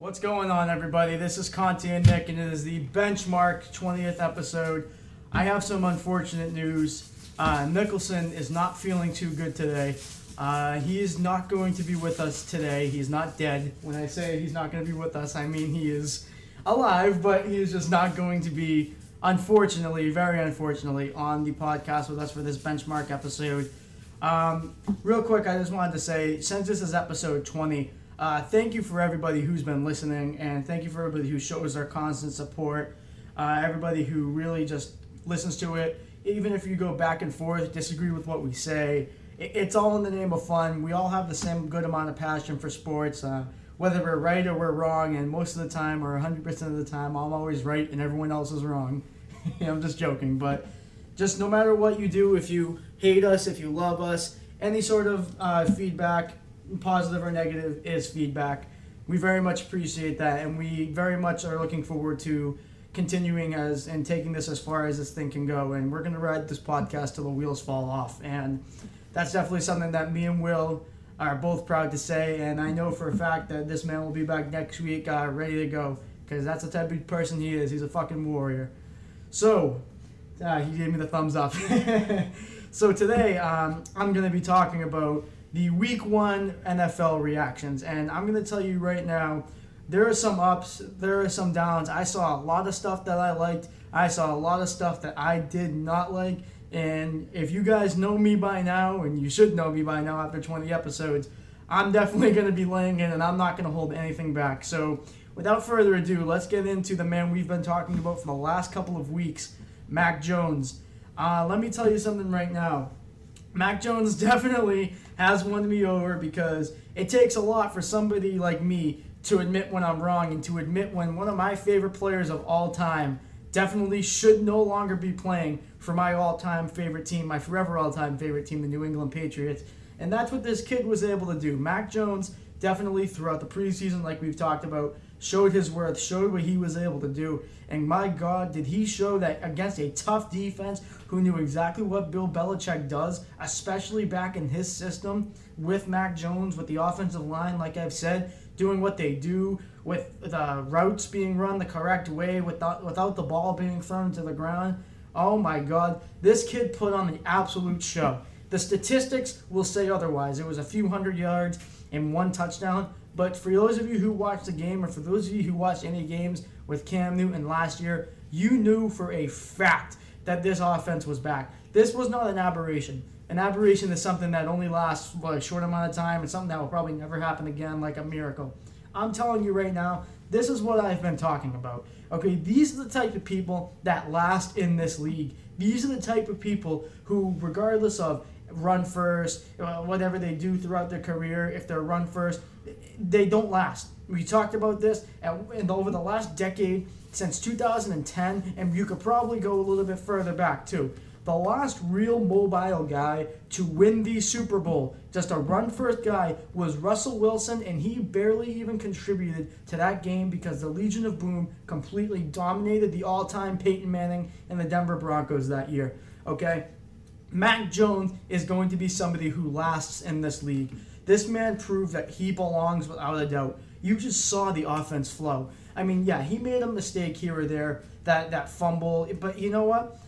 What's going on, everybody? This is Conti and Nick, and it is the benchmark 20th episode. I have some unfortunate news. Uh, Nicholson is not feeling too good today. Uh, he is not going to be with us today. He's not dead. When I say he's not going to be with us, I mean he is alive, but he is just not going to be, unfortunately, very unfortunately, on the podcast with us for this benchmark episode. Um, real quick, I just wanted to say, since this is episode 20, uh, thank you for everybody who's been listening, and thank you for everybody who shows their constant support. Uh, everybody who really just listens to it, even if you go back and forth, disagree with what we say. It, it's all in the name of fun. We all have the same good amount of passion for sports, uh, whether we're right or we're wrong. And most of the time, or 100% of the time, I'm always right and everyone else is wrong. I'm just joking, but just no matter what you do, if you hate us, if you love us, any sort of uh, feedback, positive or negative, is feedback. We very much appreciate that, and we very much are looking forward to continuing as and taking this as far as this thing can go. And we're gonna ride this podcast till the wheels fall off, and that's definitely something that me and Will are both proud to say. And I know for a fact that this man will be back next week, uh, ready to go, because that's the type of person he is. He's a fucking warrior. So, uh, he gave me the thumbs up. so today, um, I'm gonna be talking about the Week One NFL reactions, and I'm gonna tell you right now, there are some ups, there are some downs. I saw a lot of stuff that I liked. I saw a lot of stuff that I did not like. And if you guys know me by now, and you should know me by now after 20 episodes, I'm definitely going to be laying in and I'm not going to hold anything back. So, without further ado, let's get into the man we've been talking about for the last couple of weeks, Mac Jones. Uh, let me tell you something right now. Mac Jones definitely has won me over because it takes a lot for somebody like me to admit when I'm wrong and to admit when one of my favorite players of all time definitely should no longer be playing for my all-time favorite team, my forever all-time favorite team, the New England Patriots. And that's what this kid was able to do. Mac Jones definitely throughout the preseason, like we've talked about, showed his worth, showed what he was able to do. And my God, did he show that against a tough defense who knew exactly what Bill Belichick does, especially back in his system with Mac Jones, with the offensive line, like I've said, doing what they do, with the routes being run the correct way, without, without the ball being thrown to the ground. Oh my God, this kid put on the absolute show. The statistics will say otherwise. It was a few hundred yards and one touchdown. But for those of you who watched the game, or for those of you who watched any games with Cam Newton last year, you knew for a fact that this offense was back. This was not an aberration. An aberration is something that only lasts what, a short amount of time and something that will probably never happen again, like a miracle. I'm telling you right now, this is what I've been talking about. Okay, these are the type of people that last in this league. These are the type of people who, regardless of run first, uh, whatever they do throughout their career, if they're run first, they don't last. We talked about this and over the last decade since 2010, and you could probably go a little bit further back too. The last real mobile guy to win the Super Bowl, just a run first guy, was Russell Wilson, and he barely even contributed to that game because the Legion of Boom completely dominated the all time Peyton Manning and the Denver Broncos that year. Okay? Mac Jones is going to be somebody who lasts in this league. This man proved that he belongs without a doubt. You just saw the offense flow. I mean, yeah, he made a mistake here or there, that, that fumble, but you know what?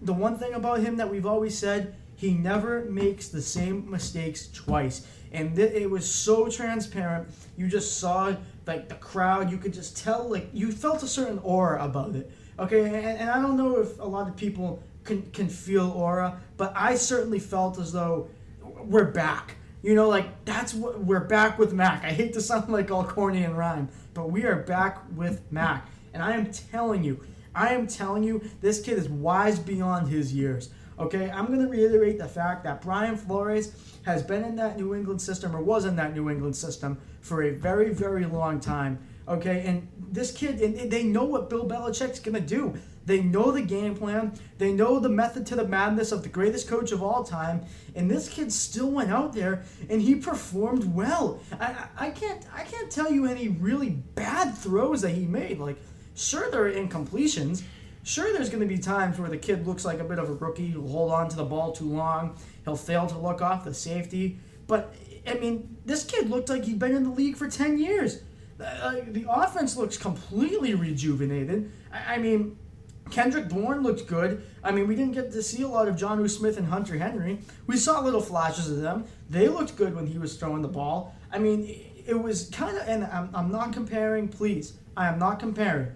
the one thing about him that we've always said, he never makes the same mistakes twice. And th- it was so transparent. You just saw like the crowd. You could just tell, like you felt a certain aura about it. Okay, and, and I don't know if a lot of people can can feel aura, but I certainly felt as though we're back. You know, like that's what we're back with Mac. I hate to sound like all corny and rhyme, but we are back with Mac. And I am telling you, I am telling you, this kid is wise beyond his years. Okay, I'm going to reiterate the fact that Brian Flores has been in that New England system or was in that New England system for a very, very long time. Okay, and this kid, and they know what Bill Belichick's going to do. They know the game plan. They know the method to the madness of the greatest coach of all time. And this kid still went out there and he performed well. I, I can't I can't tell you any really bad throws that he made. Like Sure, there are incompletions. Sure, there's going to be times where the kid looks like a bit of a rookie. He'll hold on to the ball too long. He'll fail to look off the safety. But, I mean, this kid looked like he'd been in the league for 10 years. Uh, the offense looks completely rejuvenated. I, I mean, Kendrick Bourne looked good. I mean, we didn't get to see a lot of Jonnu Smith and Hunter Henry. We saw little flashes of them. They looked good when he was throwing the ball. I mean, it, it was kind of, and I'm, I'm not comparing, please. I am not comparing.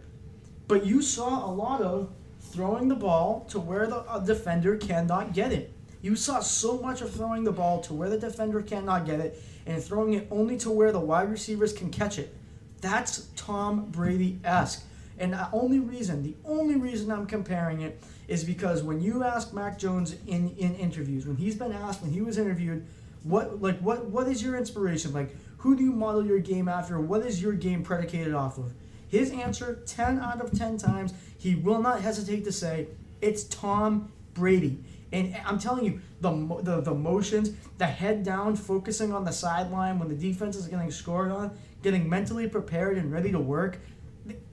But you saw a lot of throwing the ball to where the defender cannot get it. You saw so much of throwing the ball to where the defender cannot get it and throwing it only to where the wide receivers can catch it. That's Tom Brady esque. And the only reason, the only reason I'm comparing it is because when you ask Mac Jones in, in interviews, when he's been asked, when he was interviewed, what like what what is your inspiration? Like who do you model your game after? What is your game predicated off of? His answer, 10 out of 10 times, he will not hesitate to say, it's Tom Brady. And I'm telling you, the, the, the motions, the head down, focusing on the sideline when the defense is getting scored on, getting mentally prepared and ready to work.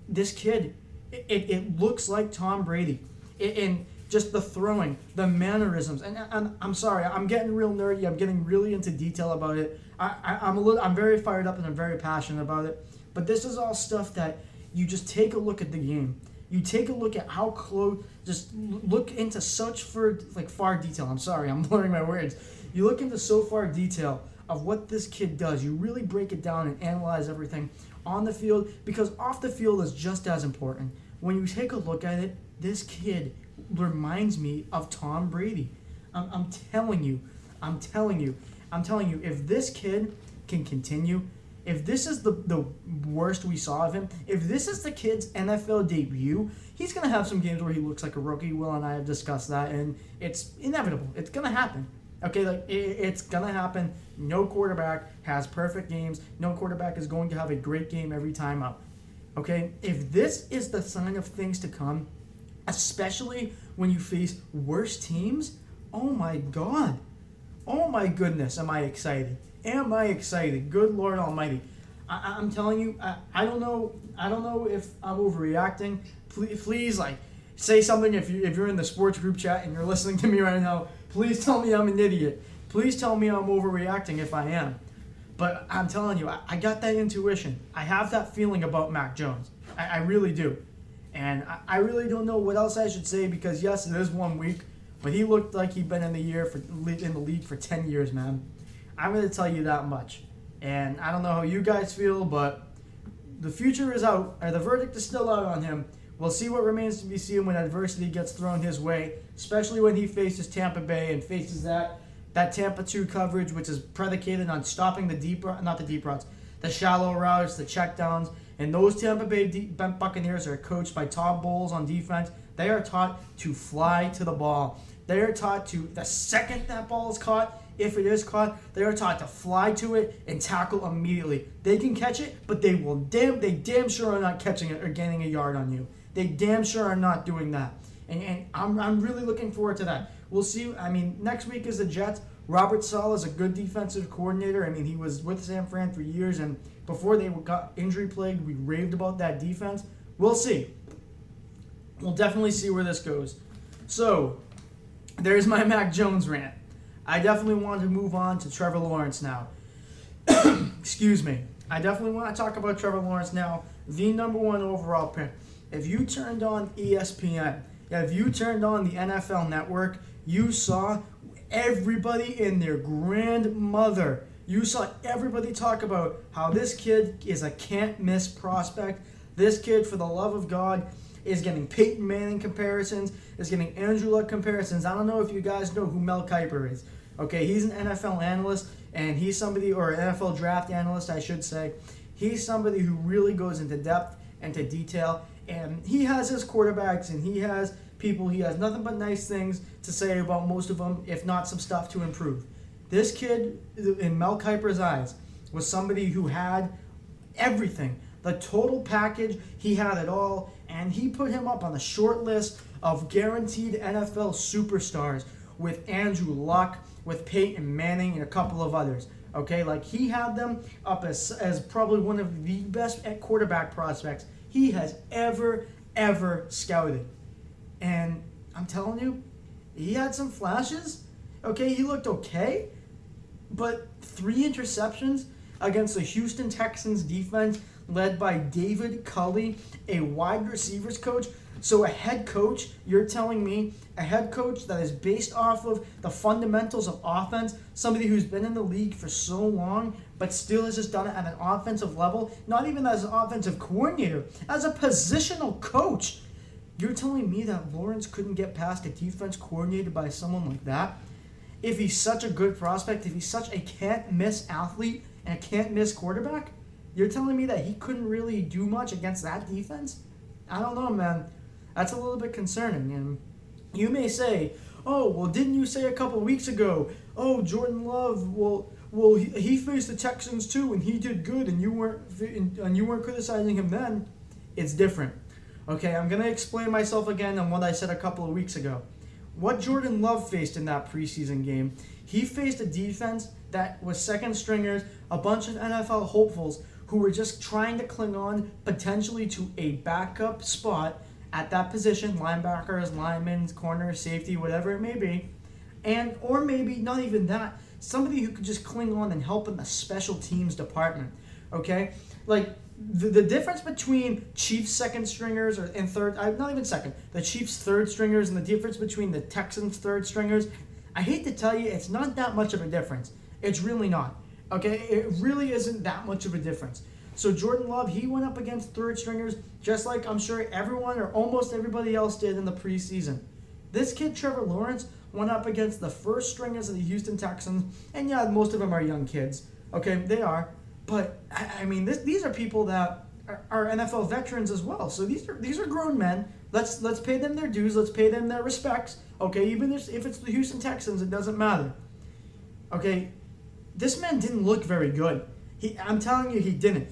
This kid, it, it looks like Tom Brady. It, and just the throwing, the mannerisms. And, and I'm sorry, I'm getting real nerdy. I'm getting really into detail about it. I, I, I'm a little, I'm very fired up and I'm very passionate about it. But this is all stuff that you just take a look at the game. You take a look at how close. Just look into such for like far detail. I'm sorry, I'm blurring my words. You look into so far detail of what this kid does. You really break it down and analyze everything on the field because off the field is just as important. When you take a look at it, this kid reminds me of Tom Brady. I'm, I'm telling you, I'm telling you, I'm telling you, if this kid can continue if this is the, the worst we saw of him, if this is the kid's NFL debut, he's going to have some games where he looks like a rookie. Will and I have discussed that, and it's inevitable. It's going to happen. Okay, like it, it's to happen. No quarterback has perfect games. No quarterback is going to have a great game every time up. Okay, if this is the sign of things to come, especially when you face worse teams, oh my God. Oh my goodness, am I excited am I excited? Good Lord Almighty. I, am telling you, I, I don't know. I don't know if I'm overreacting. Please, please, like, say something if you if you're in the sports group chat and you're listening to me right now. Please tell me I'm an idiot. Please tell me I'm overreacting if I am. But I'm telling you, I, I got that intuition. I have that feeling about Mac Jones. I, I really do. And I, I really don't know what else I should say because yes, it is one week, but he looked like he'd been in the year for in the league for ten years, man. I'm going to tell you that much. And I don't know how you guys feel, but the future is out, or the verdict is still out on him. We'll see what remains to be seen when adversity gets thrown his way, especially when he faces Tampa Bay and faces that that Tampa 2 coverage, which is predicated on stopping the deep, not the deep routes, the shallow routes, the checkdowns. And those Tampa Bay Buccaneers are coached by Todd Bowles on defense. They are taught to fly to the ball. They are taught to, the second that ball is caught, if it is caught, they are taught to fly to it and tackle immediately. They can catch it, but they will damn they damn sure are not catching it or gaining a yard on you. They damn sure are not doing that. And, and I'm, I'm really looking forward to that. We'll see. I mean, next week is the Jets. Robert Saleh is a good defensive coordinator. I mean, he was with San Fran for years, and before they got injury plagued, we raved about that defense. We'll see. We'll definitely see where this goes. So, there's my Mac Jones rant. I definitely want to move on to Trevor Lawrence now. Excuse me. I definitely want to talk about Trevor Lawrence now, the number one overall pick. If you turned on ESPN, if you turned on the NFL network, you saw everybody in their grandmother. You saw everybody talk about how this kid is a can't miss prospect. This kid, for the love of God, is getting Peyton Manning comparisons, is getting Andrew Luck comparisons. I don't know if you guys know who Mel Kiper is. Okay, he's an NFL analyst, and he's somebody, or NFL draft analyst, I should say. He's somebody who really goes into depth and to detail, and he has his quarterbacks, and he has people. He has nothing but nice things to say about most of them, if not some stuff to improve. This kid, in Mel Kiper's eyes, was somebody who had everything the total package. He had it all, and he put him up on the short list of guaranteed NFL superstars with Andrew Luck, with Peyton Manning, and a couple of others. Okay, like he had them up as, as probably one of the best quarterback prospects he has ever, ever scouted. And I'm telling you, he had some flashes. Okay, he looked okay, but three interceptions against the Houston Texans defense led by David Culley, a wide receivers coach. So, a head coach, you're telling me, a head coach that is based off of the fundamentals of offense, somebody who's been in the league for so long, but still has just done it at an offensive level, not even as an offensive coordinator, as a positional coach. You're telling me that Lawrence couldn't get past a defense coordinated by someone like that? If he's such a good prospect, if he's such a can't miss athlete and a can't miss quarterback, you're telling me that he couldn't really do much against that defense? I don't know, man. That's a little bit concerning. And you may say, oh, well, didn't you say a couple weeks ago, oh, Jordan Love, well, well, he, he faced the Texans too, and he did good, and you weren't and you weren't criticizing him then. It's different. Okay, I'm gonna explain myself again on what I said a couple of weeks ago. What Jordan Love faced in that preseason game, he faced a defense that was second stringers, a bunch of NFL hopefuls who were just trying to cling on potentially to a backup spot at that position, linebackers, linemen, corner, safety, whatever it may be. And or maybe not even that, somebody who could just cling on and help in the special teams department. Okay? Like the, the difference between Chiefs second stringers or and third uh, not even second, the Chiefs third stringers and the difference between the Texans third stringers, I hate to tell you, it's not that much of a difference. It's really not. Okay? It really isn't that much of a difference. So Jordan Love, he went up against third stringers, just like I'm sure everyone or almost everybody else did in the preseason. This kid, Trevor Lawrence, went up against the first stringers of the Houston Texans, and yeah, most of them are young kids. Okay, they are, but I, I mean, this, these are people that are, are, NFL veterans as well. So these are these are grown men. Let's let's pay them their dues. Let's pay them their respects. Okay, even if, if it's the Houston Texans, it doesn't matter. Okay, this man didn't look very good. He, I'm telling you, he didn't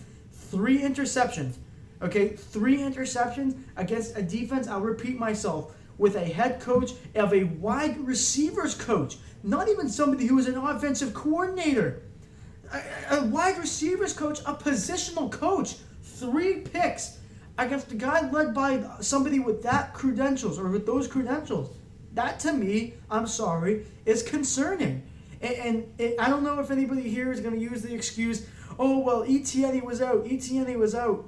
three interceptions. Okay, three interceptions against a defense, I'll repeat myself, with a head coach of a wide receivers coach, not even somebody who was an offensive coordinator. A, wide receivers coach, a positional coach, three picks against a guy led by somebody with that credentials or with those credentials. That to me, I'm sorry, is concerning. And, and it, I don't know if anybody here is going to use the excuse, oh, well, Etienne was out. Etienne was out.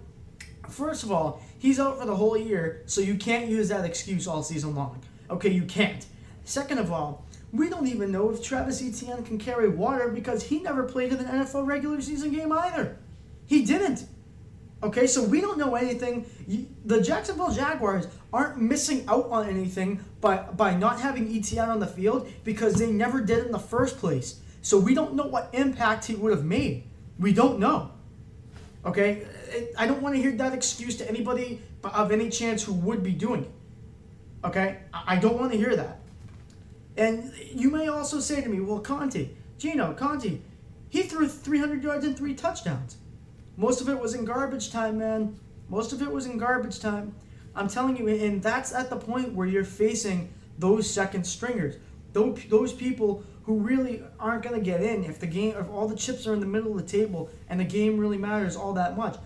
First of all, he's out for the whole year, so you can't use that excuse all season long. Okay, you can't. Second of all, we don't even know if Travis Etienne can carry water because he never played in an NFL regular season game either. He didn't. Okay, so we don't know anything. The Jacksonville Jaguars aren't missing out on anything by, by not having Etienne on the field because they never did in the first place. So we don't know what impact he would have made. We don't know. Okay? I don't want to hear that excuse to anybody of any chance who would be doing it. Okay? I don't want to hear that. And you may also say to me, well, Conti, Gino, Conti, he threw 300 yards and three touchdowns. Most of it was in garbage time, man. Most of it was in garbage time. I'm telling you, and that's at the point where you're facing those second stringers. Those, those people who really aren't going to get in if the game if all the chips are in the middle of the table and the game really matters all that much.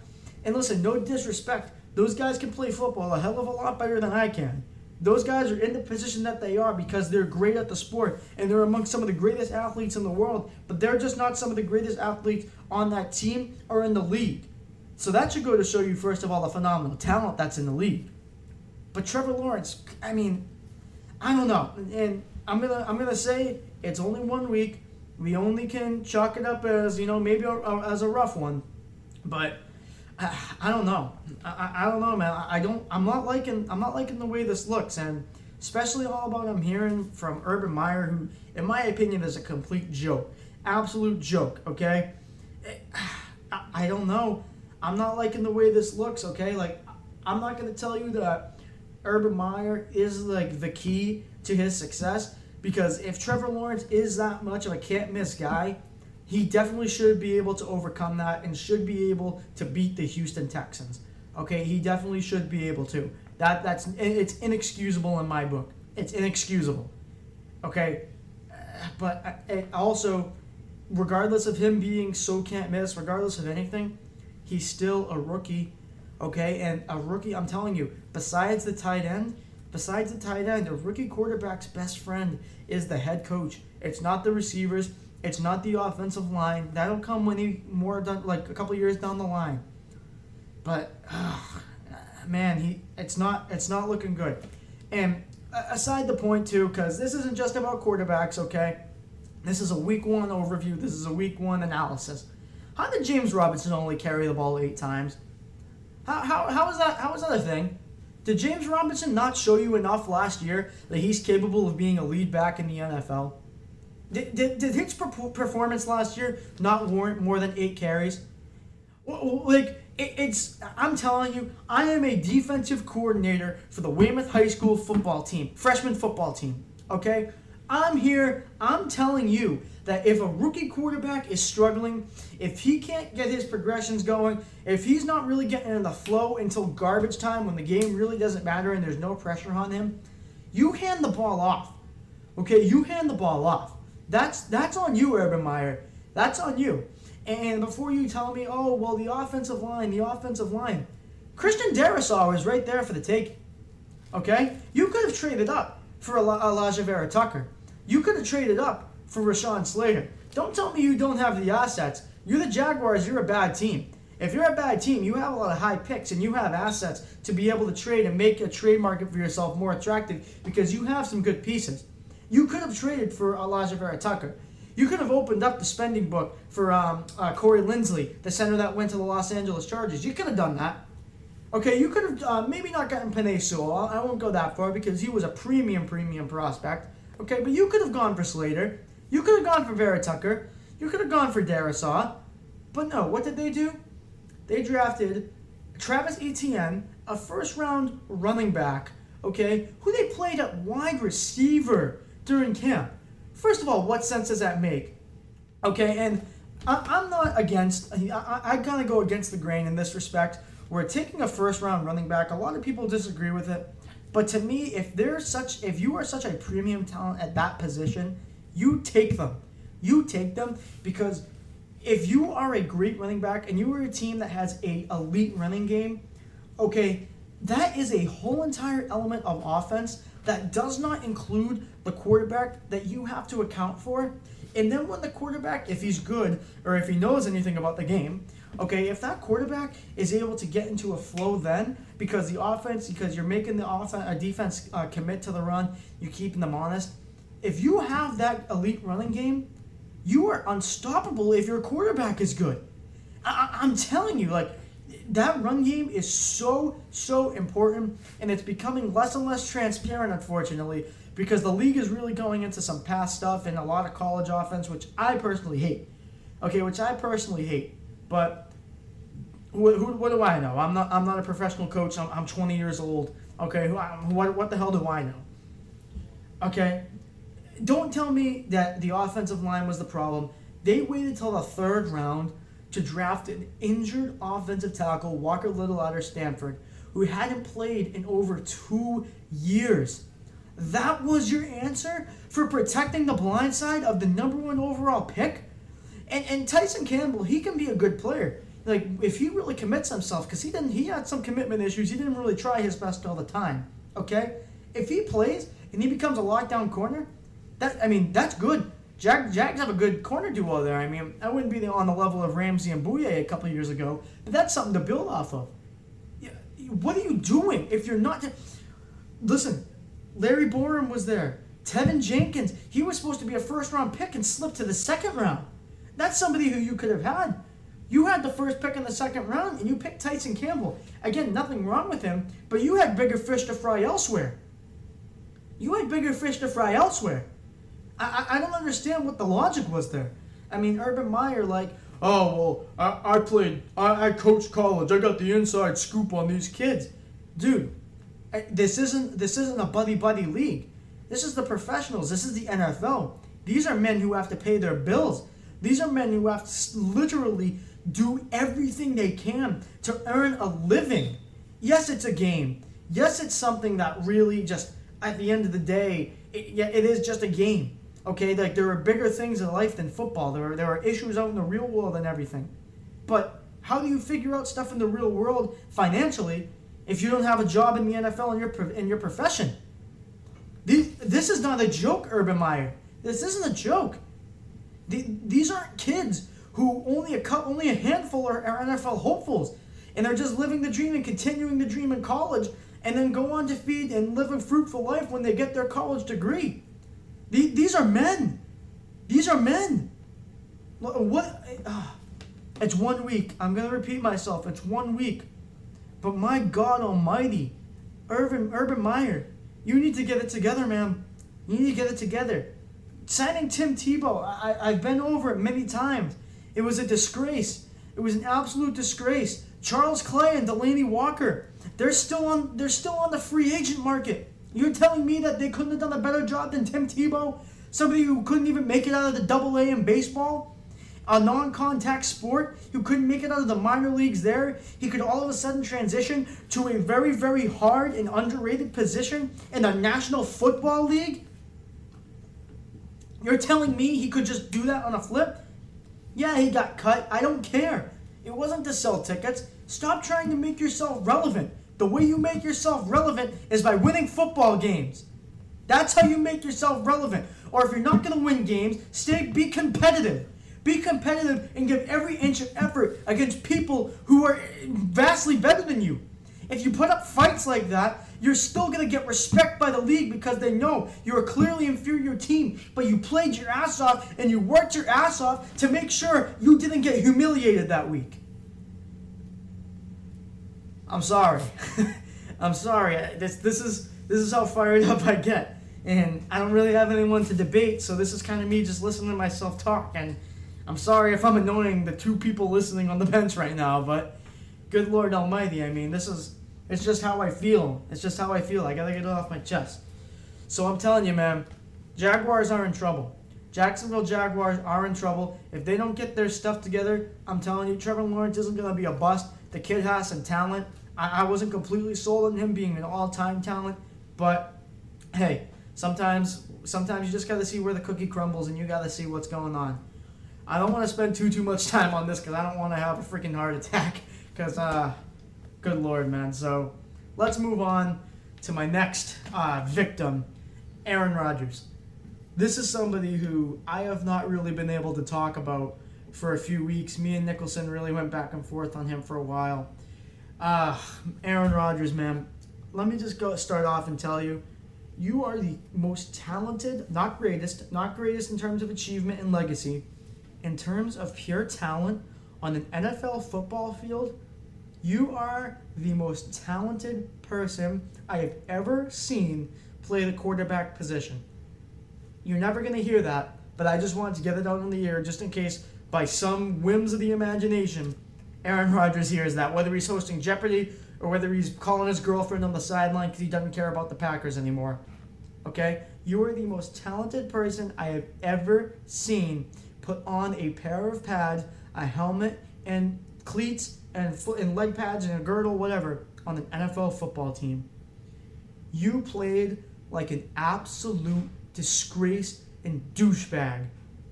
And listen, no disrespect, those guys can play football a hell of a lot better than I can. Those guys are in the position that they are because they're great at the sport and they're among some of the greatest athletes in the world, but they're just not some of the greatest athletes on that team or in the league. So that should go to show you, first of all, the phenomenal talent that's in the league. But Trevor Lawrence, I mean, I don't know. And I'm gonna I'm gonna say it's only one week. We only can chalk it up as you know maybe a, a, as a rough one, but I, I don't know. I, I don't know, man. I, I don't. I'm not liking. I'm not liking the way this looks, and especially all about I'm hearing from Urban Meyer, who, in my opinion, is a complete joke, absolute joke. Okay, I, I don't know. I'm not liking the way this looks. Okay, like I'm not gonna tell you that Urban Meyer is like the key to his success because if Trevor Lawrence is that much of a can't miss guy, he definitely should be able to overcome that and should be able to beat the Houston Texans. Okay, he definitely should be able to. That that's it's inexcusable in my book. It's inexcusable. Okay, but uh, also, regardless of him being so can't miss, regardless of anything, he's still a rookie. Okay, and a rookie. I'm telling you, besides the tight end, Besides the tight end, the rookie quarterback's best friend is the head coach. It's not the receivers. It's not the offensive line. That'll come when he more done like a couple years down the line. but man, he it's not it's not looking good. And aside the point too, because this isn't just about quarterbacks, okay? This is a week one overview. This is a week one analysis. How did James Robinson only carry the ball eight times? How, how, how is that how is that a thing? Did James Robinson not show you enough last year that he's capable of being a lead back in the NFL? Did, did, did his performance last year not warrant more than eight carries? Like, it, it's, I'm telling you, I am a defensive coordinator for the Weymouth High School football team, freshman football team, okay? I'm here, I'm telling you that if a rookie quarterback is struggling, if he can't get his progressions going, if he's not really getting in the flow until garbage time when the game really doesn't matter and there's no pressure on him, you hand the ball off. Okay, you hand the ball off. That's that's on you, Urban Meyer. That's on you. And before you tell me, oh, well, the offensive line, the offensive line, Christian Darrisaw is right there for the take. Okay? You could have traded up for Alijah Vera Tucker. You could have traded up for Rashawn Slater. Don't tell me you don't have the assets. You're the Jaguars, you're a bad team. If you're a bad team, you have a lot of high picks and you have assets to be able to trade and make a trade market for yourself more attractive because you have some good pieces. You could have traded for Alijah Vera Tucker. You could have opened up the spending book for um, uh, Corey Linsley, the center that went to the Los Angeles Chargers. You could have done that. Okay, you could have uh, maybe not gotten Penei Sewell. I won't go that far because he was a premium, premium prospect. Okay, but you could have gone for Slater. You could have gone for Vera Tucker. You could have gone for Darrisaw. But no, what did they do? They drafted Travis Etienne, a first round running back, okay, who they played at wide receiver during camp. First of all, what sense does that make? Okay, and I, am not against, I, I, kind of go against the grain in this respect. We're taking a first round running back. A lot of people disagree with it. But to me, if there's such, if you are such a premium talent at that position, you take them. You take them because if you are a great running back and you are a team that has a elite running game, okay, that is a whole entire element of offense that does not include the quarterback that you have to account for. And then when the quarterback, if he's good or if he knows anything about the game, okay, if that quarterback is able to get into a flow then because the offense, because you're making the offense, a defense uh, commit to the run, you're keeping them honest. If you have that elite running game, you are unstoppable if your quarterback is good. I- I'm telling you, like that run game is so so important and it's becoming less and less transparent unfortunately because the league is really going into some past stuff and a lot of college offense which i personally hate. Okay which i personally hate but who, who, what do i know? I'm not i'm not a professional coach. I'm, I'm 20 years old. Okay who, um, what, what the hell do i know? Okay don't tell me that the offensive line was the problem. They waited till the third round to draft an injured offensive tackle, Walker Little out of Stanford, who hadn't played in over two years. That was your answer for protecting the blind side of the number one overall pick? And, and Tyson Campbell, he can be a good player. Like if he really commits himself, because he didn't he had some commitment issues, he didn't really try his best all the time. Okay? If he plays and he becomes a lockdown corner, that I mean, that's good. Jag, Jags have a good corner duo there. I mean, I wouldn't be on the level of Ramsey and Bouye a couple years ago, but that's something to build off of. What are you doing if you're not? Listen, Larry Borom was there. Teven Jenkins, he was supposed to be a first round pick and slipped to the second round. That's somebody who you could have had. You had the first pick in the second round and you picked Tyson Campbell. Again, nothing wrong with him, but you had bigger fish to fry elsewhere. You had bigger fish to fry elsewhere. I, I don't understand what the logic was there. I mean, Urban Meyer, like, oh, well, I, I played, I, I coached college. I got the inside scoop on these kids. Dude, this isn't this isn't a buddy buddy league. This is the professionals. This is the NFL. These are men who have to pay their bills. These are men who have to literally do everything they can to earn a living. Yes, it's a game. Yes, it's something that really just at the end of the day, it, yeah, it is just a game. Okay, like there are bigger things in life than football. There are there are issues out in the real world and everything. But how do you figure out stuff in the real world financially if you don't have a job in the NFL in your in your profession? This is not a joke, Urban Meyer. This isn't a joke. The, these aren't kids who only a only a handful are, are NFL hopefuls. and they're just living the dream and continuing the dream in college and then go on to feed and live a fruitful life when they get their college degree. These are men. These are men. What? Uh, it's one week. I'm going to repeat myself. It's one week. But my God Almighty, Urban Urban Meyer, you need to get it together, man. You need to get it together. Signing Tim Tebow, I, I've been over it many times. It was a disgrace. It was an absolute disgrace. Charles Clay and Delanie Walker, they're still on. They're still on the free agent market. You're telling me that they couldn't have done a better job than Tim Tebow, somebody who couldn't even make it out of the Double A in baseball? a non-contact sport who couldn't make it out of the minor leagues there, he could all of a sudden transition to a very, very hard and underrated position in the National Football League? You're telling me he could just do that on a flip? Yeah, he got cut. I don't care. It wasn't to sell tickets. Stop trying to make yourself relevant. The way you make yourself relevant is by winning football games. That's how you make yourself relevant. Or if you're not going to win games, stay be competitive. Be competitive and give every inch of effort against people who are vastly better than you. If you put up fights like that, you're still going to get respect by the league because they know you're a clearly inferior team, but you played your ass off and you worked your ass off to make sure you didn't get humiliated that week. I'm sorry. I'm sorry. This this is this is how fired up I get. And I don't really have anyone to debate, so this is kind of me just listening to myself talk and I'm sorry if I'm annoying the two people listening on the bench right now, but good Lord Almighty, I mean, this is, it's just how I feel. It's just how I feel. I gotta get it off my chest. So I'm telling you, man, Jaguars are in trouble. Jacksonville Jaguars are in trouble. If they don't get their stuff together, I'm telling you, Trevor Lawrence isn't to be a bust. The kid has some talent. I, I wasn't completely sold on him being an all-time talent, but hey, sometimes sometimes you just got to see where the cookie crumbles and you got to see what's going on. I don't want to spend too too much time on this because I don't want to have a freaking heart attack. Because, uh, good lord, man. So let's move on to my next uh, victim, Aaron Rodgers. This is somebody who I have not really been able to talk about for a few weeks. Me and Nicholson really went back and forth on him for a while. Uh, Aaron Rodgers, man. Let me just go start off and tell you, you are the most talented, not greatest, not greatest in terms of achievement and legacy in terms of pure talent on an NFL football field, you are the most talented person I have ever seen play the quarterback position. You're never going to hear that, but I just wanted to get it out in the air just in case, by some whims of the imagination, Aaron Rodgers hears that, whether he's hosting Jeopardy or whether he's calling his girlfriend on the sideline because he doesn't care about the Packers anymore. Okay? You are the most talented person I have ever seen put on a pair of pads, a helmet, and cleats, and foot and leg pads, and a girdle, whatever, on an NFL football team. You played like an absolute disgrace and douchebag.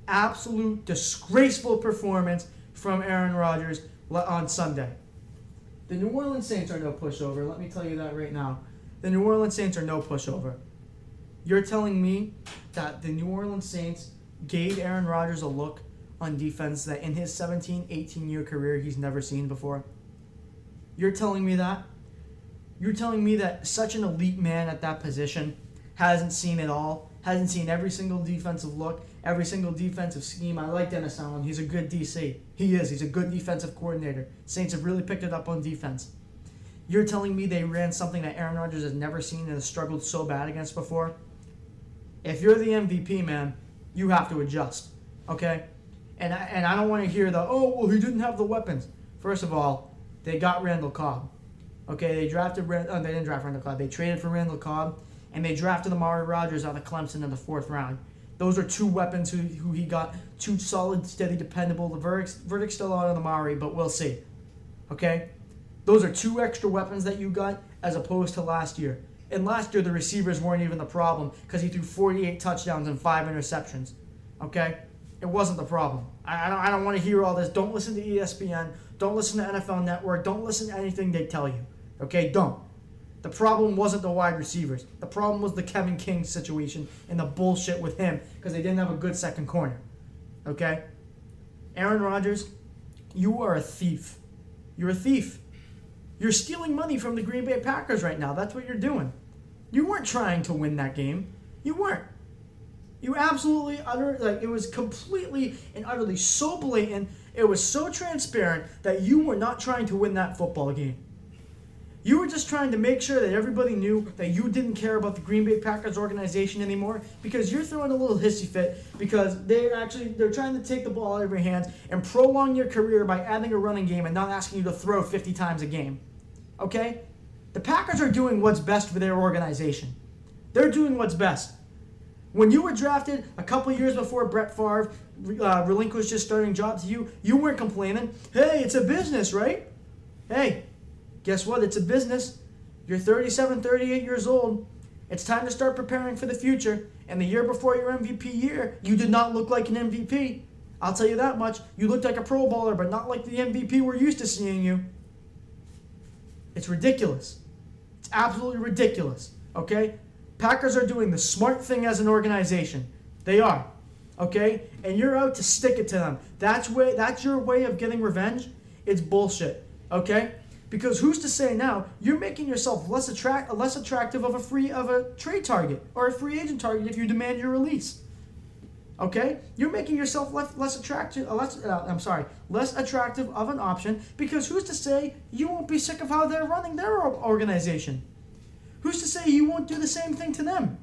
Absolute disgraceful performance from Aaron Rodgers on Sunday. The New Orleans Saints are no pushover. Let me tell you that right now. The New Orleans Saints are no pushover. You're telling me that the New Orleans Saints gave Aaron Rodgers a look on defense that in his 17, 18 year career he's never seen before? You're telling me that? You're telling me that such an elite man at that position hasn't seen it all, hasn't seen every single defensive look, every single defensive scheme. I like Dennis Allen. He's a good DC. He is. He's a good defensive coordinator. Saints have really picked it up on defense. You're telling me they ran something that Aaron Rodgers has never seen and has struggled so bad against before? If you're the MVP, man, you have to adjust. Okay? And I, and I don't want to hear the, oh, well, he didn't have the weapons. First of all, they got Randall Cobb. Okay, they drafted, oh, they didn't draft Randall Cobb. They traded for Randall Cobb, and they drafted Amari Rodgers out of Clemson in the fourth round. Those are two weapons who, who he got, two solid, steady, dependable. The verdict's, verdict's still out on Amari, but we'll see. Okay? Those are two extra weapons that you got as opposed to last year. And last year, the receivers weren't even the problem because he threw 48 touchdowns and five interceptions. Okay? It wasn't the problem. I, I don't, I don't want to hear all this. Don't listen to ESPN. Don't listen to NFL Network. Don't listen to anything they tell you. Okay? Don't. The problem wasn't the wide receivers. The problem was the Kevin King situation and the bullshit with him because they didn't have a good second corner. Okay? Aaron Rodgers, you are a thief. You're a thief. You're stealing money from the Green Bay Packers right now. That's what you're doing. You weren't trying to win that game. You weren't. You absolutely utter like it was completely and utterly so blatant. It was so transparent that you were not trying to win that football game. You were just trying to make sure that everybody knew that you didn't care about the Green Bay Packers organization anymore because you're throwing a little hissy fit because they're actually they're trying to take the ball out of your hands and prolong your career by adding a running game and not asking you to throw 50 times a game. Okay? The Packers are doing what's best for their organization. They're doing what's best. When you were drafted a couple years before Brett Favre uh, relinquished his starting job to you, you weren't complaining. Hey, it's a business, right? Hey, guess what? It's a business. You're 37, 38 years old. It's time to start preparing for the future. And the year before your MVP year, you did not look like an MVP. I'll tell you that much. You looked like a Pro Bowler, but not like the MVP we're used to seeing you. It's ridiculous. It's absolutely ridiculous. Okay? Packers are doing the smart thing as an organization. They are. Okay? And you're out to stick it to them. That's way that's your way of getting revenge. It's bullshit. Okay? Because who's to say now you're making yourself less attract less attractive of a free of a trade target or a free agent target if you demand your release. Okay, you're making yourself less, less attractive. Uh, less, uh, I'm sorry, less attractive of an option because who's to say you won't be sick of how they're running their organization? Who's to say you won't do the same thing to them?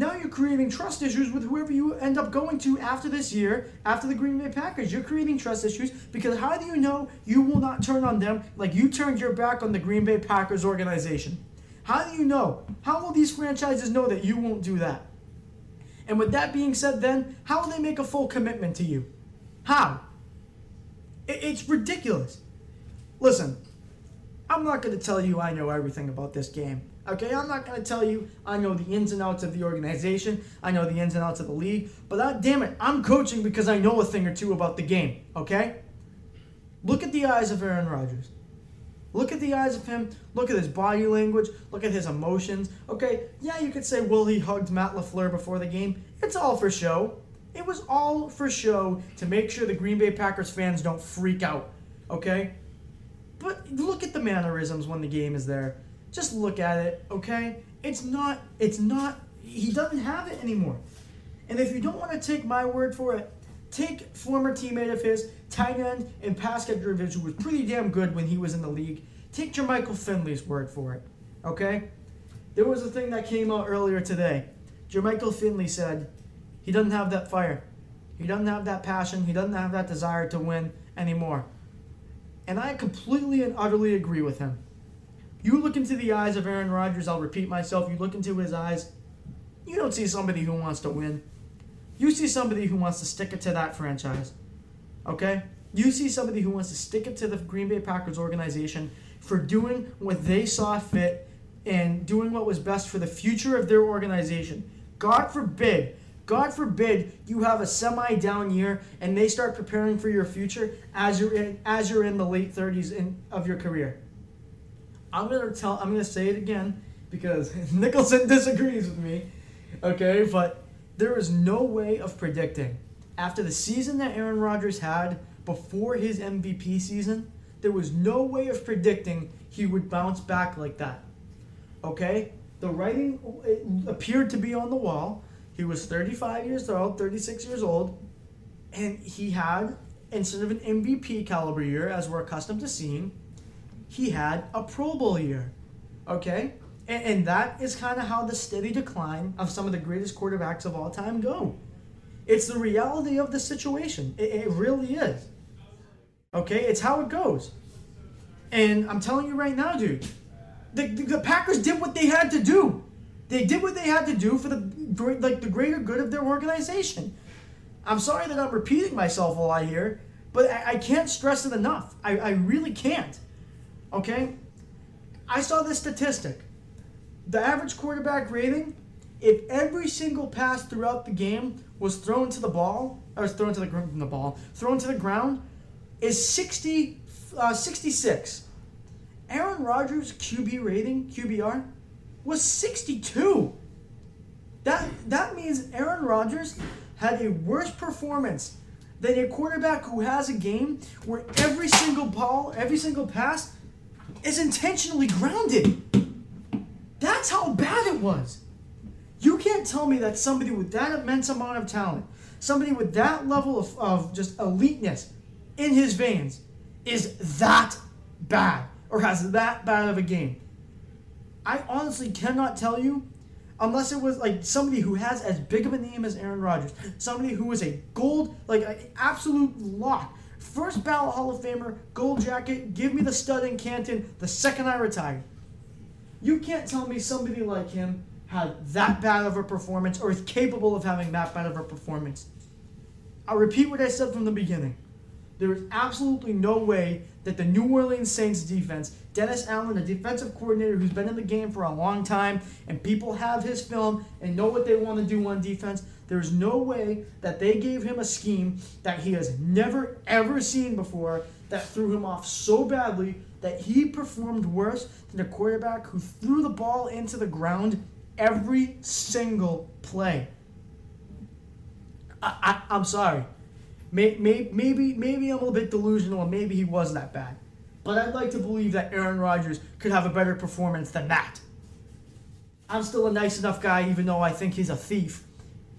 Now you're creating trust issues with whoever you end up going to after this year, after the Green Bay Packers. You're creating trust issues because how do you know you will not turn on them like you turned your back on the Green Bay Packers organization? How do you know? How will these franchises know that you won't do that? And with that being said, then, how will they make a full commitment to you? How? It's ridiculous. Listen, I'm not going to tell you I know everything about this game. Okay, I'm not going to tell you I know the ins and outs of the organization. I know the ins and outs of the league. But damn it, I'm coaching because I know a thing or two about the game. Okay? Look at the eyes of Aaron Rodgers. Look at the eyes of him. Look at his body language. Look at his emotions. Okay, yeah, you could say, well, he hugged Matt LaFleur before the game. It's all for show. It was all for show to make sure the Green Bay Packers fans don't freak out. Okay? But look at the mannerisms when the game is there. Just look at it, okay? It's not, it's not, he doesn't have it anymore. And if you don't want to take my word for it, take former teammate of his, tight end and pass catcher who was pretty damn good when he was in the league. Take Jermichael Finley's word for it. Okay? There was a thing that came out earlier today. Jermichael Finley said he doesn't have that fire. He doesn't have that passion. He doesn't have that desire to win anymore. And I completely and utterly agree with him. You look into the eyes of Aaron Rodgers, I'll repeat myself, you look into his eyes, you don't see somebody who wants to win. You see somebody who wants to stick it to that franchise. Okay? You see somebody who wants to stick it to the Green Bay Packers organization for doing what they saw fit and doing what was best for the future of their organization. God forbid, God forbid you have a semi down year and they start preparing for your future as you're in as you're in the late 30s in, of your career. I'm gonna tell I'm gonna say it again because Nicholson disagrees with me. Okay, but there is no way of predicting. After the season that Aaron Rodgers had before his MVP season, there was no way of predicting he would bounce back like that. Okay? The writing appeared to be on the wall. He was 35 years old, 36 years old, and he had, instead of an MVP caliber year, as we're accustomed to seeing, he had a Pro Bowl year. Okay? And, and that is kind of how the steady decline of some of the greatest quarterbacks of all time go. It's the reality of the situation. It, it really is. Okay? It's how it goes. And I'm telling you right now, dude, the, the, the Packers did what they had to do. They did what they had to do for the like the greater good of their organization. I'm sorry that I'm repeating myself a lot here, but I, I can't stress it enough. I, I really can't. Okay? I saw this statistic the average quarterback rating, if every single pass throughout the game was thrown to the ball, or thrown to the, the ball, thrown to the ground, is 60, uh, 66. Aaron Rodgers' QB rating, QBR, was 62. That, that means Aaron Rodgers had a worse performance than a quarterback who has a game where every single ball, every single pass is intentionally grounded. That's how bad it was. You can't tell me that somebody with that immense amount of talent, somebody with that level of, of just eliteness in his veins, is that bad or has that bad of a game. I honestly cannot tell you unless it was like somebody who has as big of a name as Aaron Rodgers, somebody who is a gold, like an absolute lock. First ballot Hall of Famer, gold jacket, give me the stud in Canton the second I retire. You can't tell me somebody like him had that bad of a performance or is capable of having that bad of a performance. I'll repeat what I said from the beginning. There is absolutely no way that the New Orleans Saints defense, Dennis Allen, a defensive coordinator who's been in the game for a long time, and people have his film and know what they want to do on defense, there's no way that they gave him a scheme that he has never ever seen before that threw him off so badly that he performed worse than a quarterback who threw the ball into the ground every single play. I, I, am sorry. May, may, maybe, maybe I'm a little bit delusional and maybe he was that bad. But I'd like to believe that Aaron Rodgers could have a better performance than that. I'm still a nice enough guy, even though I think he's a thief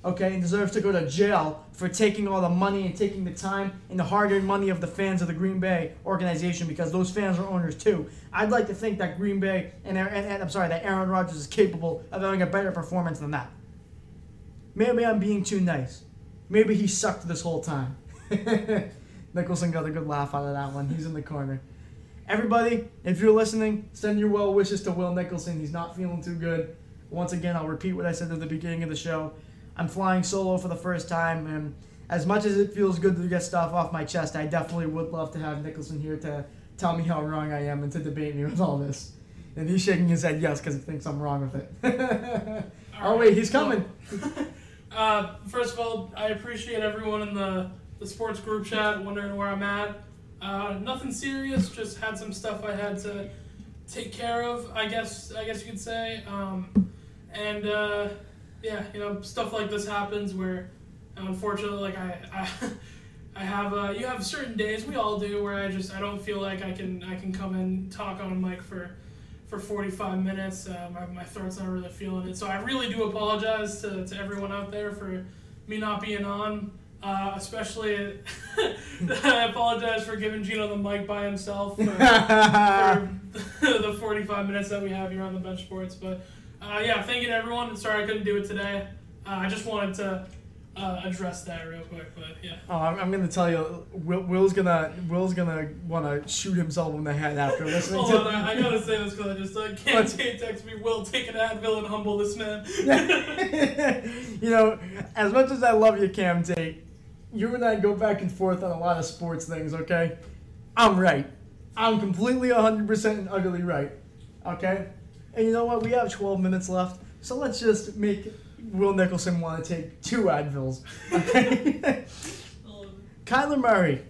okay, and deserves to go to jail for taking all the money and taking the time and the hard-earned money of the fans of the Green Bay organization because those fans are owners too. I'd like to think that Green Bay and, and, and I'm sorry that Aaron Rodgers is capable of having a better performance than that. Maybe I'm being too nice. Maybe he sucked this whole time. Nicholson got a good laugh out of that one. He's in the corner. Everybody, if you're listening, send your well wishes to Will Nicholson. He's not feeling too good. Once again, I'll repeat what I said at the beginning of the show. I'm flying solo for the first time, and as much as it feels good to get stuff off my chest, I definitely would love to have Nicholson here to tell me how wrong I am and to debate me with all this. And he's shaking his head yes because he thinks I'm wrong with it. oh wait, he's coming. uh, first of all, I appreciate everyone in the the sports group chat wondering where I'm at. Uh, nothing serious, just had some stuff I had to take care of. I guess I guess you could say. Um, and uh, yeah, you know, stuff like this happens where, unfortunately, like I, I, I have uh, you have certain days we all do where I just I don't feel like I can I can come and talk on a mic for, for 45 minutes. Uh, my, my throat's not really feeling it, so I really do apologize to, to everyone out there for me not being on. Uh, especially, I apologize for giving Gino the mic by himself for, for the 45 minutes that we have here on the bench sports. But uh, yeah, thank you to everyone. Sorry I couldn't do it today. Uh, I just wanted to uh, address that real quick, but yeah. Oh, I'm, I'm gonna tell you, Will, Will's gonna Will's gonna want to shoot himself in the head after listening. Hold to on, I, I gotta say this because I just uh, can't text me. Will take an Advil and humble this man. you know, as much as I love you, Cam Tate, you and I go back and forth on a lot of sports things. Okay, I'm right. I'm completely 100% and utterly right. Okay. And you know what? We have 12 minutes left, so let's just make Will Nicholson want to take two Advils. Okay? Kyler Murray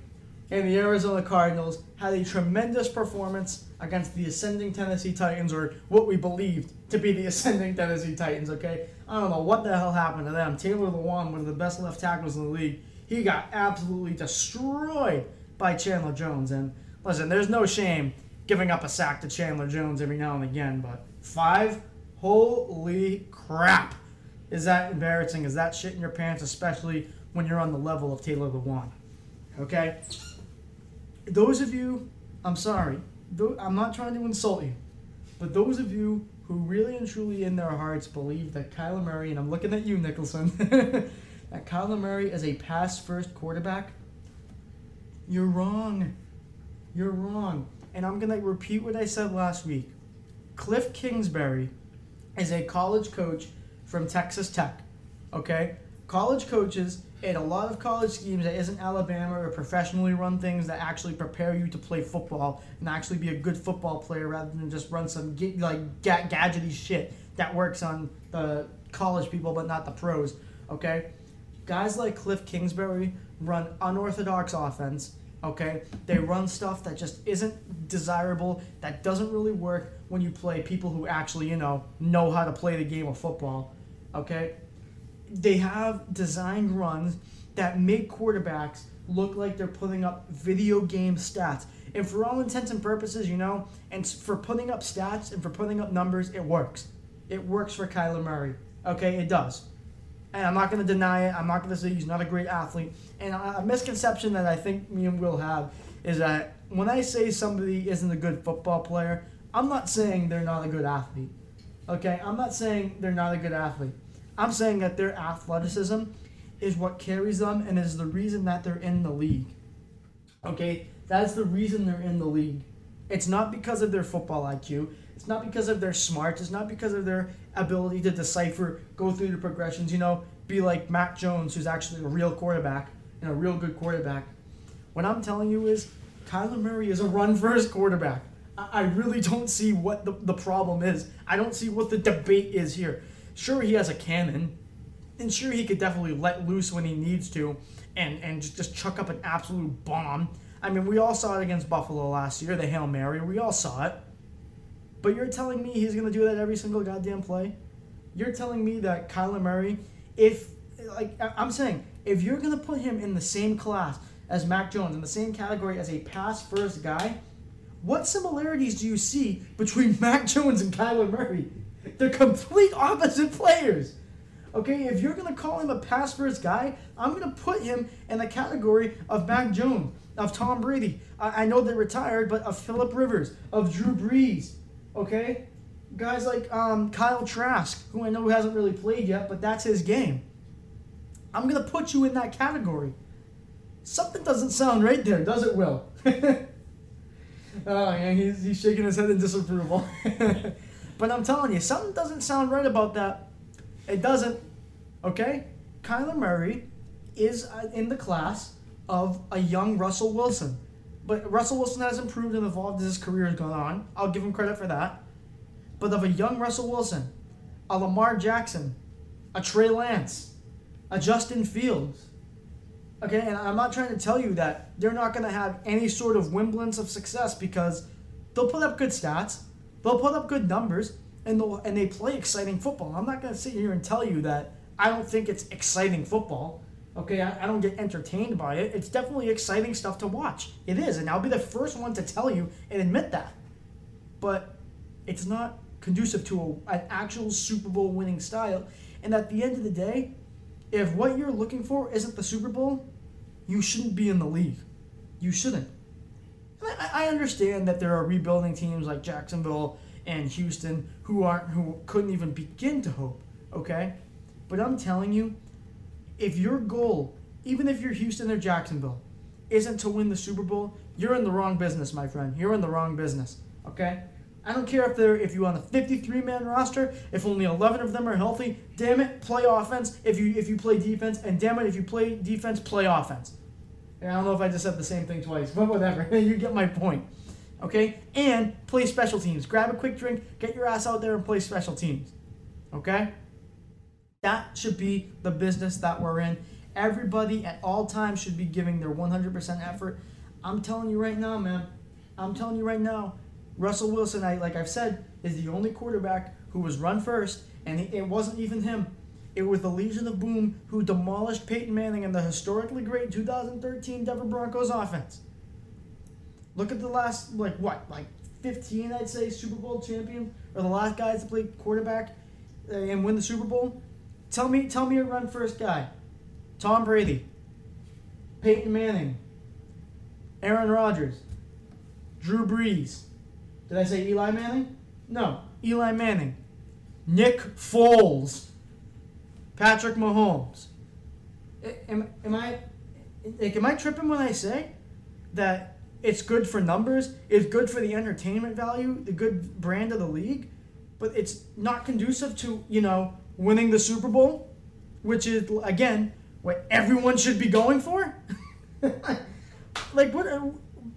and the Arizona Cardinals had a tremendous performance against the ascending Tennessee Titans, or what we believed to be the ascending Tennessee Titans, okay? I don't know what the hell happened to them. Taylor Lewan, one of the best left tackles in the league, he got absolutely destroyed by Chandler Jones. And listen, there's no shame giving up a sack to Chandler Jones every now and again, but Five? Holy crap. Is that embarrassing? Is that shit in your pants, especially when you're on the level of Taylor Lewan? Okay? Those of you, I'm sorry, I'm not trying to insult you, but those of you who really and truly in their hearts believe that Kyler Murray, and I'm looking at you, Nicholson, that Kyler Murray is a pass first quarterback, you're wrong. You're wrong. And I'm going to repeat what I said last week. Cliff Kingsbury is a college coach from Texas Tech. Okay? College coaches in a lot of college schemes that isn't Alabama or professionally run things that actually prepare you to play football and actually be a good football player rather than just run some like ga- gadgety shit that works on the college people but not the pros. Okay? Guys like Cliff Kingsbury run unorthodox offense okay? They run stuff that just isn't desirable, that doesn't really work when you play people who actually, you know, know how to play the game of football, okay? They have designed runs that make quarterbacks look like they're putting up video game stats. And for all intents and purposes, you know, and for putting up stats and for putting up numbers, it works. It works for Kyler Murray. Okay, it does. And I'm not going to deny it. I'm not going to say he's not a great athlete. And a misconception that I think me and Will have is that when I say somebody isn't a good football player, I'm not saying they're not a good athlete. Okay, I'm not saying they're not a good athlete. I'm saying that their athleticism is what carries them and is the reason that they're in the league. Okay, that's the reason they're in the league. It's not because of their football IQ. It's not because of their smarts. It's not because of their ability to decipher, go through the progressions, you know, be like Mac Jones, who's actually a real quarterback and a real good quarterback. What I'm telling you is Kyler Murray is a run first quarterback. I really don't see what the, the problem is. I don't see what the debate is here. Sure, he has a cannon, and sure, he could definitely let loose when he needs to and, and just, just chuck up an absolute bomb. I mean, we all saw it against Buffalo last year, the Hail Mary. We all saw it. But you're telling me he's to do that every single goddamn play? You're telling me that Kyler Murray, if, like, I'm saying, if you're to put him in the same class as Mac Jones, in the same category as a pass first guy, what similarities do you see between Mac Jones and Kyler Murray? They're complete opposite players. Okay, if you're gonna call him a pass first guy, I'm gonna put him in the category of Mac Jones, of Tom Brady. I, I know they're retired, but of Philip Rivers, of Drew Brees. Okay, guys like um, Kyle Trask, who I know hasn't really played yet, but that's his game. I'm gonna put you in that category. Something doesn't sound right there, does it, Will? Oh, yeah, he's, he's shaking his head in disapproval. but I'm telling you, something doesn't sound right about that. It doesn't. Okay? Kyler Murray is uh, in the class of a young Russell Wilson. But Russell Wilson has improved and evolved as his career has gone on. I'll give him credit for that. But of a young Russell Wilson, a Lamar Jackson, a Trey Lance, a Justin Fields, Okay, and I'm not trying to tell you that they're not going to have any sort of wimblance of success because they'll put up good stats, they'll put up good numbers, and they'll and they play exciting football. I'm not going to sit here and tell you that I don't think it's exciting football. Okay, I, I don't get entertained by it. It's definitely exciting stuff to watch. It is, and I'll be the first one to tell you and admit that. But it's not conducive to a, an actual Super Bowl winning style. And at the end of the day, if what you're looking for isn't the Super Bowl, you shouldn't be in the league. You shouldn't. I, I understand that there are rebuilding teams like Jacksonville and Houston who aren't who couldn't even begin to hope. Okay, but I'm telling you, if your goal, even if you're Houston or Jacksonville, isn't to win the Super Bowl, you're in the wrong business, my friend. You're in the wrong business. Okay. I don't care if they're if you're on a 53 man roster, if only 11 of them are healthy. Damn it, play offense. If you if you play defense, and damn it, if you play defense, play offense. And I don't know if I just said the same thing twice, but whatever. you get my point. Okay, and play special teams. Grab a quick drink, get your ass out there and play special teams. Okay, that should be the business that we're in. Everybody at all times should be giving their 100% effort. I'm telling you right now, man. I'm telling you right now Russell Wilson, I like I've said, is the only quarterback who was run first, and it wasn't even him. It was the Legion of Boom who demolished Peyton Manning and the historically great 2013 Denver Broncos offense. Look at the last, like what, like 15, I'd say, Super Bowl champion, or the last guys to play quarterback uh, and win the Super Bowl. Tell me, tell me a run first guy. Tom Brady, Peyton Manning, Aaron Rodgers, Drew Brees. Did I say Eli Manning? No, Eli Manning. Nick Foles. Patrick Mahomes. Am, am I like am I tripping when I say that it's good for numbers, it's good for the entertainment value, the good brand of the league, but it's not conducive to, you know, winning the Super Bowl, which is again what everyone should be going for? like what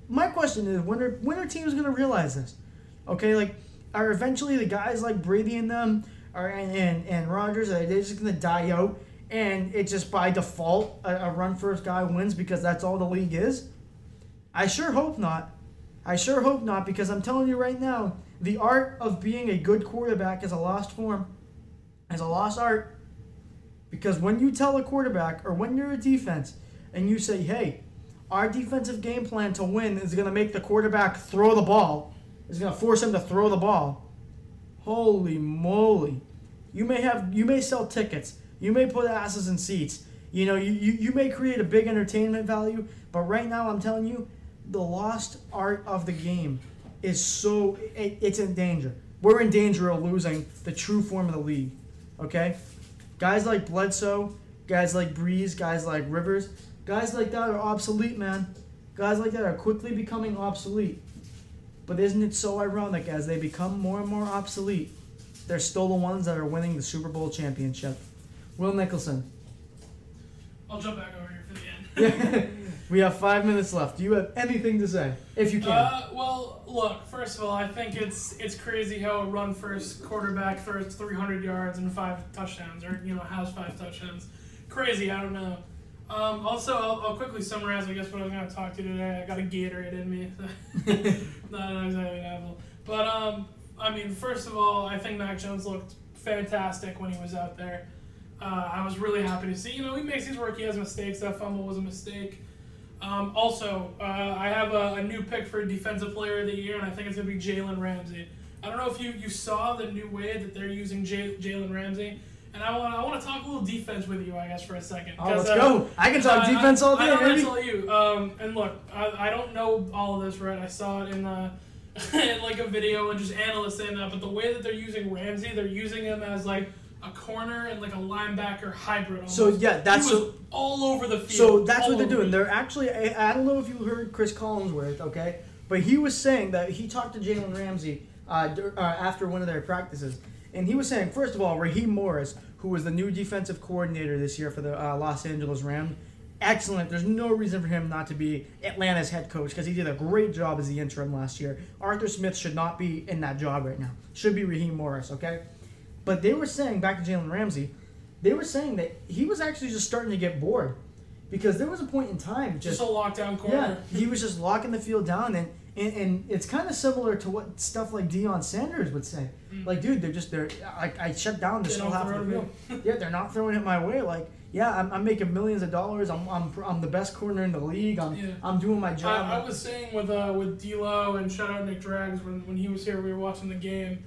my question is when are when are teams going to realize this? Okay, like are eventually the guys like Brady and them are and and, and Rodgers are they just gonna die out and it just by default a, a run first guy wins because that's all the league is? I sure hope not. I sure hope not because I'm telling you right now, the art of being a good quarterback is a lost form. Is a lost art. Because when you tell a quarterback or when you're a defense and you say, hey, our defensive game plan to win is going to make the quarterback throw the ball. Is going to force him to throw the ball. Holy moly! You may have you may sell tickets. You may put asses in seats. You know, you, you, you may create a big entertainment value, but right now I'm telling you, the lost art of the game is so it, it's in danger. We're in danger of losing the true form of the league. Okay? Guys like Bledsoe, guys like Brees, guys like Rivers, guys like that are obsolete, man. Guys like that are quickly becoming obsolete. But isn't it so ironic as they become more and more obsolete, they're still the ones that are winning the Super Bowl championship? Will Nicholson. I'll jump back over here for the end. we have five minutes left. Do you have anything to say? If you can. Uh, well, look. First of all, I think it's it's crazy how a run first quarterback throws 300 yards and five touchdowns, or you know has five touchdowns. Crazy. I don't know. Um, also, I'll, I'll quickly summarize. I guess what I was going to talk to today. I got a Gatorade in me. not exactly an apple, but um, I mean, first of all, I think Mac Jones looked fantastic when he was out there. Uh, I was really happy to see. You know, he makes his work. He has mistakes. That fumble was a mistake. Um, also, uh, I have a, a, new pick for Defensive Player of the Year, and I think it's going to be Jalen Ramsey. I don't know if you, you saw the new way that they're using Jalen Ramsey. And I want I want to talk a little defense with you, I guess, for a second. Oh, let's uh, go. I can talk defense all day. I, I, I tell you. Um, and look, I, I don't know all of this, right? I saw it in the in like a video and just analysts saying that. But the way that they're using Ramsey, they're using him as like a corner and like a linebacker hybrid. Almost. So yeah, that's so, all over the field. So that's what they're doing. They're actually. I, I, don't know if you heard Chris Collinsworth, okay, but he was saying that he talked to Jalen Ramsey uh, uh, after one of their practices, and he was saying first of all, Raheem Morris, who was the new defensive coordinator this year for the uh, Los Angeles Rams. Excellent. There's no reason for him not to be Atlanta's head coach because he did a great job as the interim last year. Arthur Smith should not be in that job right now. Should be Raheem Morris, okay? But they were saying back to Jalen Ramsey, they were saying that he was actually just starting to get bored because there was a point in time just, just a lockdown corner. Yeah, he was just locking the field down, and and, and it's kind of similar to what stuff like Deion Sanders would say. Mm. Like, dude, they're just they're I, I shut down this whole half of the field. yeah, they're not throwing it my way. Like, yeah, I'm, I'm making millions of dollars. I'm, I'm, I'm the best corner in the league. I'm, yeah. I'm doing my job. I, I was saying with uh, with D'Lo and shout out Nick Drags when, when he was here, we were watching the game.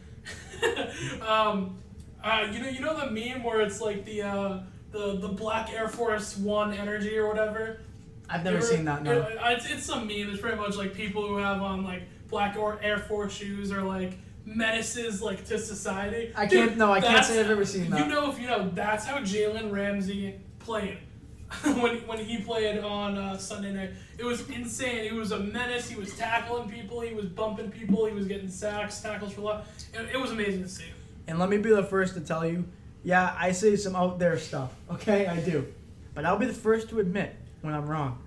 um, uh, you know, you know the meme where it's like the uh, the the Black Air Force One energy or whatever. I've never seen that. No, it, it's it's some meme. It's pretty much like people who have on like black or Air Force shoes or like menaces like to society. I Dude, can't. No, I can't say I've ever seen that. You know, if you know, that's how Jalen Ramsey played. when, when he played on uh, Sunday night, it was insane. He was a menace. He was tackling people. He was bumping people. He was getting sacks, tackles for a lot. It, it was amazing to see. And let me be the first to tell you, yeah, I say some out there stuff. Okay, I do. But I'll be the first to admit when I'm wrong.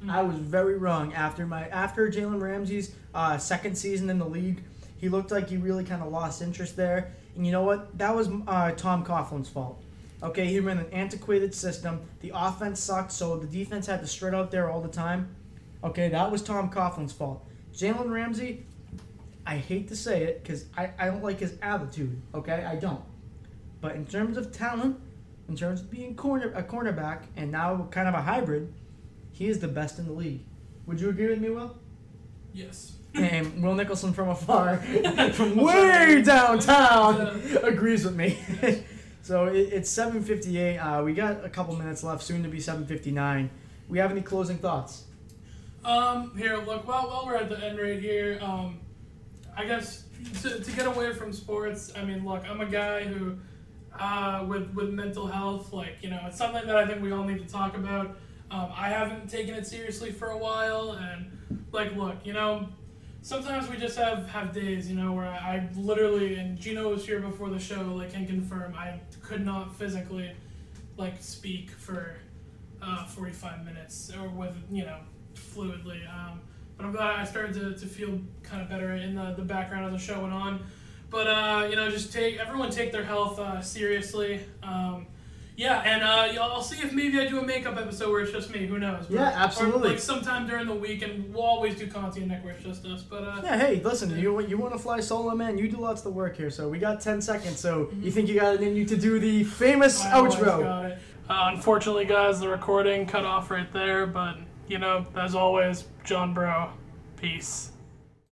Mm-hmm. I was very wrong after my after Jalen Ramsey's uh, second season in the league. He looked like he really kind of lost interest there. And you know what? That was uh, Tom Coughlin's fault. Okay, he ran an antiquated system. The offense sucked, so the defense had to strut out there all the time. Okay, that was Tom Coughlin's fault. Jalen Ramsey, I hate to say it because I, I don't like his attitude. Okay, I don't. But in terms of talent, in terms of being corner a cornerback and now kind of a hybrid, he is the best in the league. Would you agree with me, Will? Yes. And Will Nicholson from afar, from way downtown, agrees with me. so it, it's 7:58. Uh, we got a couple minutes left. Soon to be 7:59. We have any closing thoughts? Um, here, look. Well, while we're at the end right here, um, I guess to, to get away from sports, I mean, look, I'm a guy who, uh, with with mental health, like you know, it's something that I think we all need to talk about. Um, I haven't taken it seriously for a while, and like, look, you know, sometimes we just have have days, you know, where I, I literally, and Gino was here before the show, like, can confirm, I could not physically, like, speak for uh, 45 minutes or with, you know, fluidly. Um, but I'm glad I started to, to feel kind of better in the, the background of the show went on. But uh, you know, just take everyone take their health uh, seriously. Um, yeah, and uh, I'll see if maybe I do a makeup episode where it's just me. Who knows? But, yeah, absolutely. Or, like sometime during the week, and we'll always do Conti and Nick where it's just us. But uh, yeah, hey, listen, yeah. you you want to fly solo, man? You do lots of work here, so we got ten seconds. So mm-hmm. you think you got it in you to do the famous I outro? Got it. Uh, unfortunately, guys, the recording cut off right there, but you know, as always, John Bro, peace.